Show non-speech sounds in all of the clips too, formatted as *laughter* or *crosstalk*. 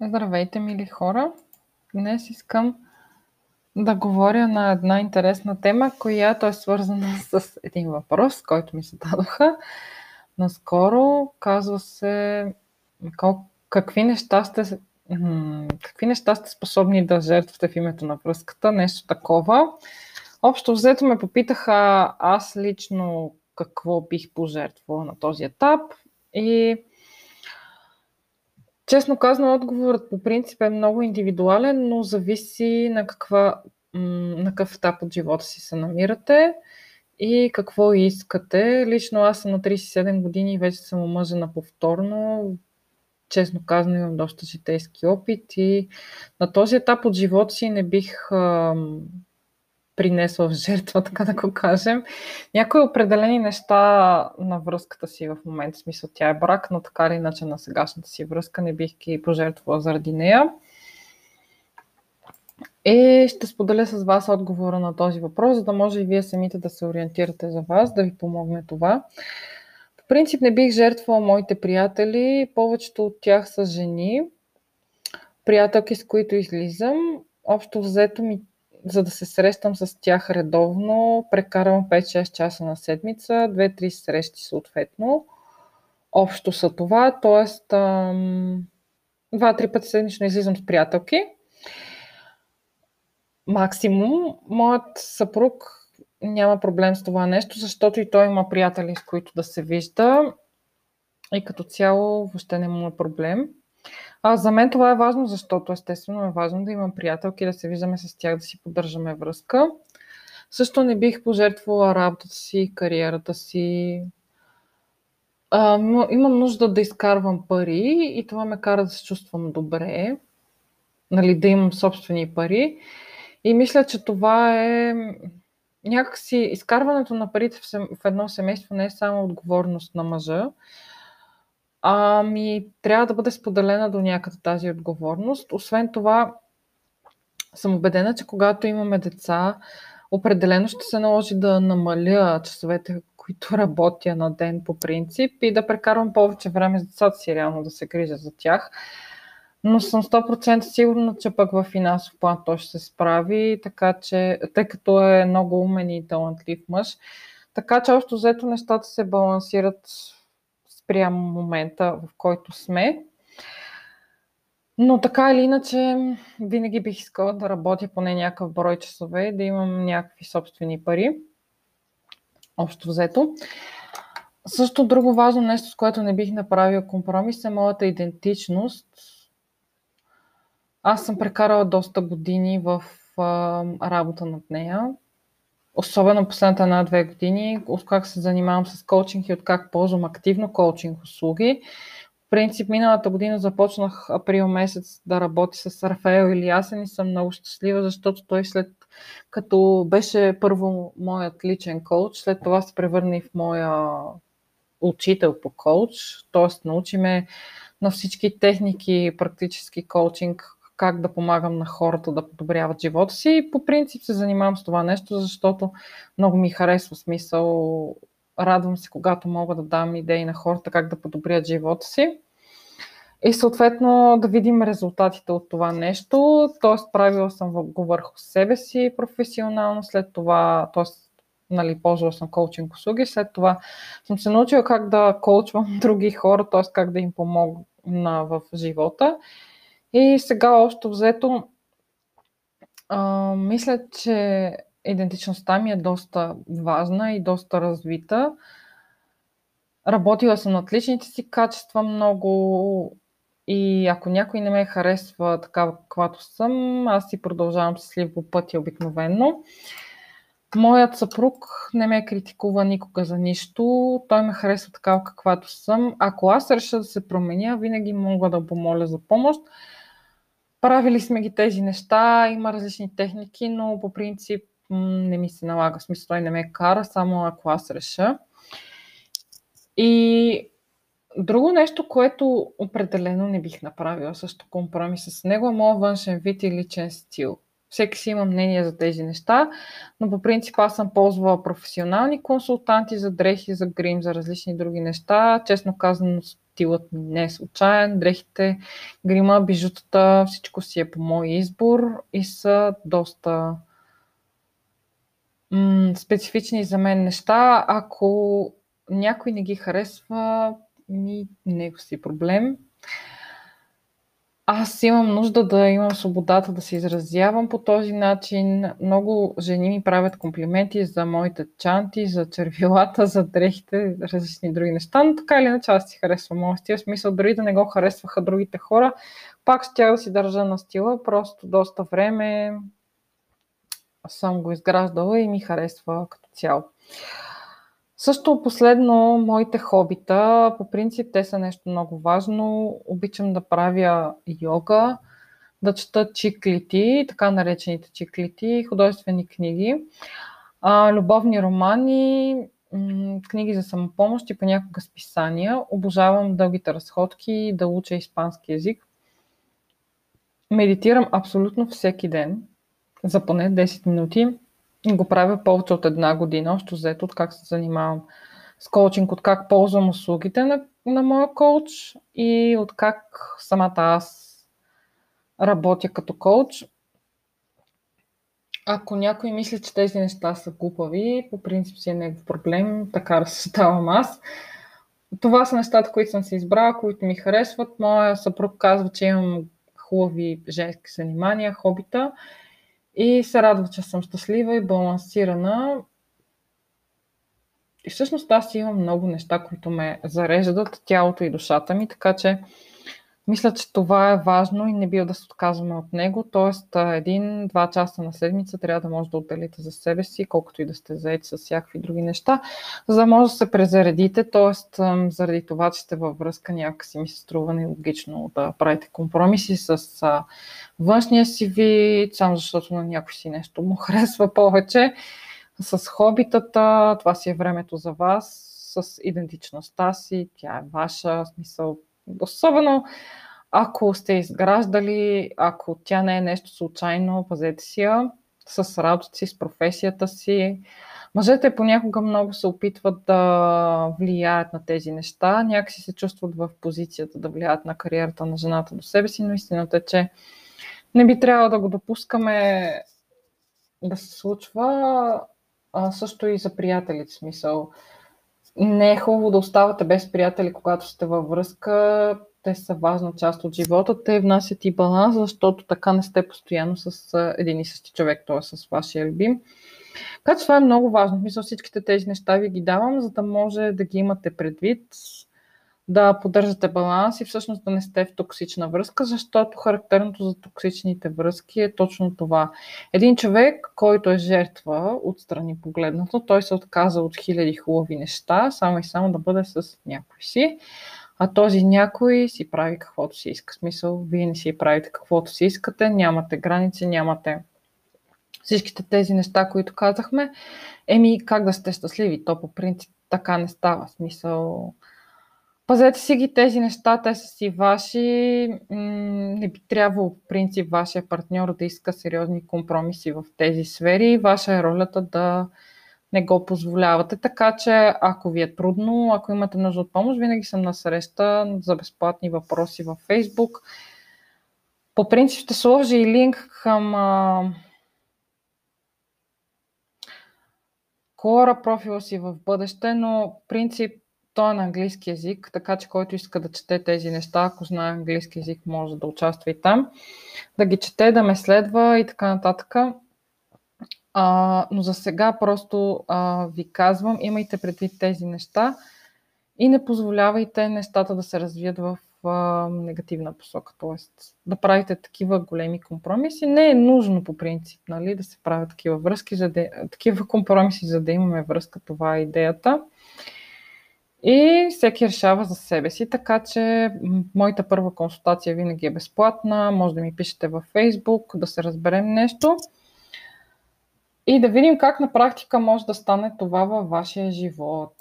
Здравейте, мили хора! Днес искам да говоря на една интересна тема, която е свързана *laughs* с един въпрос, който ми зададоха наскоро. Казва се какви неща сте, какви неща сте способни да жертвате в името на връзката, нещо такова. Общо взето ме попитаха аз лично какво бих пожертвала на този етап и Честно казано, отговорът по принцип е много индивидуален, но зависи на, каква, на какъв етап от живота си се намирате и какво искате. Лично аз съм на 37 години и вече съм омъжена повторно. Честно казано, имам доста житейски опит и на този етап от живота си не бих принесла в жертва, *laughs* така да го кажем. Някои определени неща на връзката си в момента, в смисъл тя е брак, но така или иначе на сегашната си връзка не бих ги пожертвала заради нея. И ще споделя с вас отговора на този въпрос, за да може и вие самите да се ориентирате за вас, да ви помогне това. По принцип не бих жертвала моите приятели, повечето от тях са жени, приятелки с които излизам. Общо взето ми за да се срещам с тях редовно, прекарвам 5-6 часа на седмица, 2-3 срещи съответно. Общо са това, т.е. 2-3 пъти седмично излизам с приятелки. Максимум. Моят съпруг няма проблем с това нещо, защото и той има приятели, с които да се вижда. И като цяло въобще не му е проблем. А, за мен това е важно, защото естествено е важно да имам приятелки, да се виждаме с тях, да си поддържаме връзка. Също не бих пожертвала работата си, кариерата си. А, имам нужда да изкарвам пари и това ме кара да се чувствам добре, нали, да имам собствени пари. И мисля, че това е някакси изкарването на парите в едно семейство не е само отговорност на мъжа, Ами, трябва да бъде споделена до някъде тази отговорност. Освен това, съм убедена, че когато имаме деца, определено ще се наложи да намаля часовете, които *laughs* работя на ден по принцип и да прекарвам повече време с децата си, реално да се грижа за тях. Но съм 100% сигурна, че пък в финансов план той ще се справи, така че, тъй като е много умен и талантлив мъж. Така че, още взето нещата се балансират спрямо момента, в който сме. Но така или иначе, винаги бих искала да работя поне някакъв брой часове да имам някакви собствени пари. Общо взето. Също друго важно нещо, с което не бих направила компромис е моята идентичност. Аз съм прекарала доста години в работа над нея особено последната една-две години, от как се занимавам с коучинг и от как ползвам активно коучинг услуги. В принцип, миналата година започнах април месец да работя с Рафаел Илиясен и съм много щастлива, защото той след като беше първо моят личен коуч, след това се превърна и в моя учител по коуч, т.е. научи ме на всички техники, практически коучинг, как да помагам на хората да подобряват живота си. И по принцип се занимавам с това нещо, защото много ми харесва смисъл. Радвам се, когато мога да дам идеи на хората как да подобрят живота си. И съответно да видим резултатите от това нещо. Тоест, правила съм го върху себе си професионално, след това, т.е. Нали, ползвала съм коучинг услуги, след това съм се научила как да коучвам *laughs* други хора, т.е. как да им помогна в живота. И сега още взето, а, мисля, че идентичността ми е доста важна и доста развита. Работила съм над личните си качества много и ако някой не ме харесва такава каквато съм, аз си продължавам с ливо пътя обикновено. Моят съпруг не ме критикува никога за нищо. Той ме харесва такава каквато съм. Ако аз реша да се променя, винаги мога да помоля за помощ. Правили сме ги тези неща, има различни техники, но по принцип не ми се налага. В смисъл, той не ме кара, само ако аз реша. И друго нещо, което определено не бих направила също компромис с него, е моят външен вид и личен стил. Всеки си има мнение за тези неща, но по принцип аз съм ползвала професионални консултанти за дрехи, за грим, за различни други неща. Честно казано, стилът ми не е случайен. Дрехите, грима, бижутата, всичко си е по мой избор и са доста м- специфични за мен неща. Ако някой не ги харесва, ми него си проблем. Аз имам нужда да имам свободата да се изразявам по този начин. Много жени ми правят комплименти за моите чанти, за червилата, за дрехите, различни други неща, но така или иначе аз си харесвам моят стил. В смисъл, дори да не го харесваха другите хора, пак ще да си държа на стила, просто доста време съм го изграждала и ми харесва като цяло. Също последно, моите хобита, по принцип те са нещо много важно. Обичам да правя йога, да чета чиклити, така наречените чиклити, художествени книги, любовни романи, книги за самопомощ и понякога списания. Обожавам дългите разходки, да уча испански язик. Медитирам абсолютно всеки ден, за поне 10 минути го правя повече от една година, още взето от как се занимавам с коучинг, от как ползвам услугите на, на моя коуч и от как самата аз работя като коуч. Ако някой мисли, че тези неща са глупави, по принцип си е негов проблем, така разсъждавам аз. Това са нещата, които съм си избрала, които ми харесват. Моя съпруг казва, че имам хубави женски занимания, хобита и се радва, че съм щастлива и балансирана. И всъщност аз имам много неща, които ме зареждат тялото и душата ми, така че мисля, че това е важно и не бива да се отказваме от него. Тоест, един-два часа на седмица трябва да може да отделите за себе си, колкото и да сте заети с всякакви други неща, за да може да се презаредите. Тоест, заради това, че сте във връзка, някакси ми се струва нелогично да правите компромиси с външния си вид, само защото на някой си нещо му *laughs* харесва повече. С хобитата, това си е времето за вас, с идентичността си, тя е ваша, смисъл Особено ако сте изграждали, ако тя не е нещо случайно, пазете си я с работата си, с професията си. Мъжете понякога много се опитват да влияят на тези неща, някакси се чувстват в позицията да влияят на кариерата на жената до себе си, но истината е, че не би трябвало да го допускаме да се случва а, също и за приятелите. Смисъл, не е хубаво да оставате без приятели, когато сте във връзка. Те са важна част от живота. Те внасят и баланс, защото така не сте постоянно с един и същи човек, т.е. с вашия любим. Така че това е много важно. Мисля, всичките тези неща ви ги давам, за да може да ги имате предвид да поддържате баланс и всъщност да не сте в токсична връзка, защото характерното за токсичните връзки е точно това. Един човек, който е жертва отстрани погледнато, той се отказа от хиляди хубави неща, само и само да бъде с някой си. А този някой си прави каквото си иска. Смисъл, вие не си правите каквото си искате, нямате граници, нямате всичките тези неща, които казахме. Еми, как да сте щастливи? То по принцип така не става. Смисъл, Пазете си ги тези неща, те са си ваши. Не би трябвало, в принцип, вашия партньор да иска сериозни компромиси в тези сфери. Ваша е ролята да не го позволявате. Така че, ако ви е трудно, ако имате нужда от помощ, винаги съм на среща за безплатни въпроси във Facebook. По принцип ще сложа и линк към Кора профила си в бъдеще, но принцип той е на английски язик, така че който иска да чете тези неща, ако знае английски язик, може да участва и там, да ги чете, да ме следва и така нататък. А, но за сега просто а, ви казвам, имайте предвид тези неща и не позволявайте нещата да се развият в а, негативна посока, т.е. да правите такива големи компромиси. Не е нужно по принцип нали, да се правят такива връзки, за да, такива компромиси, за да имаме връзка, това е идеята. И всеки решава за себе си, така че моята първа консултация винаги е безплатна. Може да ми пишете във Facebook, да се разберем нещо и да видим как на практика може да стане това във вашия живот.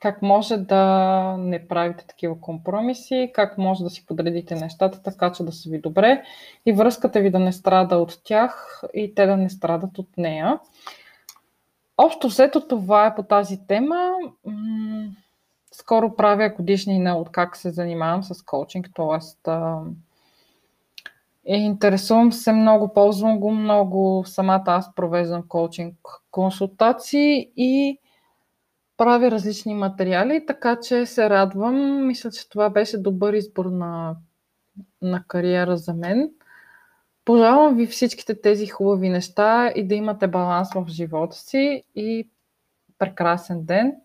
как може да не правите такива компромиси, как може да си подредите нещата така, че да са ви добре и връзката ви да не страда от тях и те да не страдат от нея. Общо взето това е по тази тема. Скоро правя годишнина от как се занимавам с коучинг, т.е. Интересувам се много, ползвам го много. Самата аз провеждам коучинг консултации и правя различни материали, така че се радвам. Мисля, че това беше добър избор на, на кариера за мен. Пожелавам ви всичките тези хубави неща и да имате баланс в живота си и прекрасен ден.